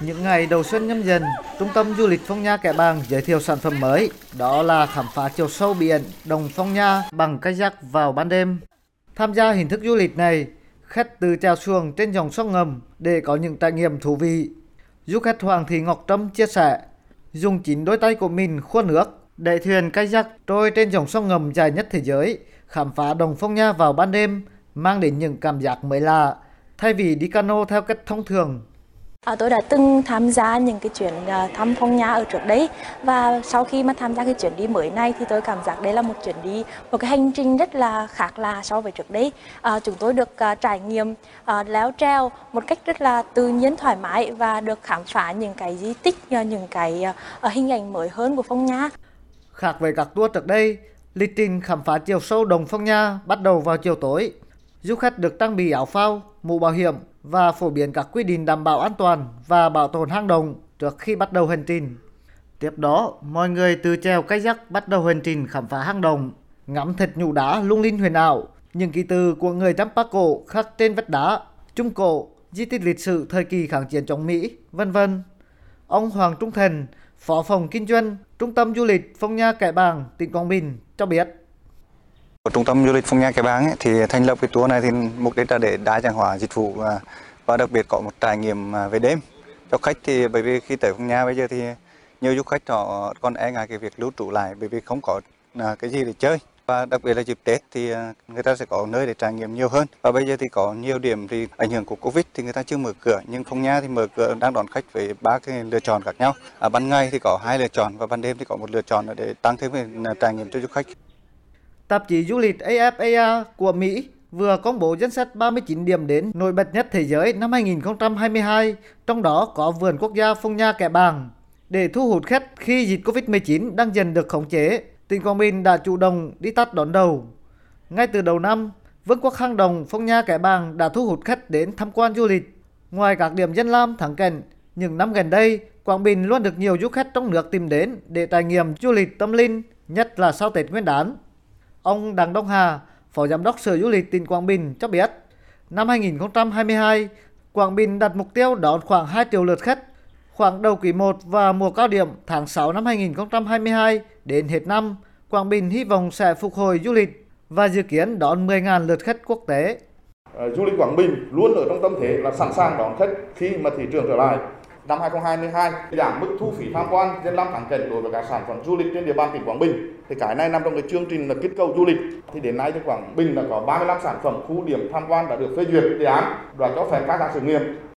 Những ngày đầu xuân nhâm dần, Trung tâm Du lịch Phong Nha Kẻ Bàng giới thiệu sản phẩm mới, đó là khám phá chiều sâu biển Đồng Phong Nha bằng kayak vào ban đêm. Tham gia hình thức du lịch này, khách từ trèo xuồng trên dòng sông ngầm để có những trải nghiệm thú vị. Du khách Hoàng Thị Ngọc Trâm chia sẻ, dùng chính đôi tay của mình khuôn nước, đẩy thuyền kayak trôi trên dòng sông ngầm dài nhất thế giới, khám phá Đồng Phong Nha vào ban đêm, mang đến những cảm giác mới lạ, thay vì đi cano theo cách thông thường. À, tôi đã từng tham gia những cái chuyến uh, thăm phong nha ở trước đấy. Và sau khi mà tham gia cái chuyến đi mới này thì tôi cảm giác đây là một chuyến đi một cái hành trình rất là khác lạ so với trước đấy. À, chúng tôi được uh, trải nghiệm uh, leo treo một cách rất là tự nhiên thoải mái và được khám phá những cái di tích những cái uh, hình ảnh mới hơn của phong nha. Khác với các tour trước đây lịch trình khám phá chiều sâu đồng phong nha bắt đầu vào chiều tối du khách được trang bị áo phao mũ bảo hiểm và phổ biến các quy định đảm bảo an toàn và bảo tồn hang động trước khi bắt đầu hành trình. Tiếp đó, mọi người từ chèo giác bắt đầu hành trình khám phá hang động, ngắm thịt nhũ đá lung linh huyền ảo, những ký từ của người Champa cổ khắc trên vách đá, trung cổ, di tích lịch sử thời kỳ kháng chiến chống Mỹ, vân vân. Ông Hoàng Trung Thần, Phó phòng kinh doanh, Trung tâm du lịch Phong Nha Kẻ Bàng, tỉnh Quảng Bình cho biết. Của Trung tâm du lịch Phong Nha Cái Bang ấy, thì thành lập cái tour này thì mục đích là để đa dạng hóa dịch vụ và, và đặc biệt có một trải nghiệm à, về đêm cho khách. Thì bởi vì khi tới Phong Nha bây giờ thì nhiều du khách họ còn e ngại cái việc lưu trú lại bởi vì không có à, cái gì để chơi. Và đặc biệt là dịp Tết thì à, người ta sẽ có nơi để trải nghiệm nhiều hơn. Và bây giờ thì có nhiều điểm thì ảnh hưởng của Covid thì người ta chưa mở cửa nhưng Phong Nha thì mở cửa đang đón khách với ba cái lựa chọn khác nhau. À, ban ngày thì có hai lựa chọn và ban đêm thì có một lựa chọn để tăng thêm cái trải nghiệm cho du khách. Tạp chí du lịch AFAA của Mỹ vừa công bố danh sách 39 điểm đến nổi bật nhất thế giới năm 2022, trong đó có vườn quốc gia Phong Nha Kẻ Bàng. Để thu hút khách khi dịch Covid-19 đang dần được khống chế, tỉnh Quảng Bình đã chủ động đi tắt đón đầu. Ngay từ đầu năm, Vương quốc Hang Đồng Phong Nha Kẻ Bàng đã thu hút khách đến tham quan du lịch. Ngoài các điểm danh lam thắng cảnh, những năm gần đây, Quảng Bình luôn được nhiều du khách trong nước tìm đến để trải nghiệm du lịch tâm linh, nhất là sau Tết Nguyên đán. Ông Đặng Đông Hà, Phó Giám đốc Sở Du lịch tỉnh Quảng Bình cho biết, năm 2022, Quảng Bình đặt mục tiêu đón khoảng 2 triệu lượt khách. Khoảng đầu quý 1 và mùa cao điểm tháng 6 năm 2022 đến hết năm, Quảng Bình hy vọng sẽ phục hồi du lịch và dự kiến đón 10.000 lượt khách quốc tế. Ờ, du lịch Quảng Bình luôn ở trong tâm thế là sẵn sàng đón khách khi mà thị trường trở lại năm 2022 giảm mức thu phí tham quan trên 5 tháng kể đối với các sản phẩm du lịch trên địa bàn tỉnh Quảng Bình. Thì cái này nằm trong cái chương trình là kích cầu du lịch. Thì đến nay thì Quảng Bình đã có 35 sản phẩm khu điểm tham quan đã được phê duyệt đề án và cho phép khai thác thử nghiệm.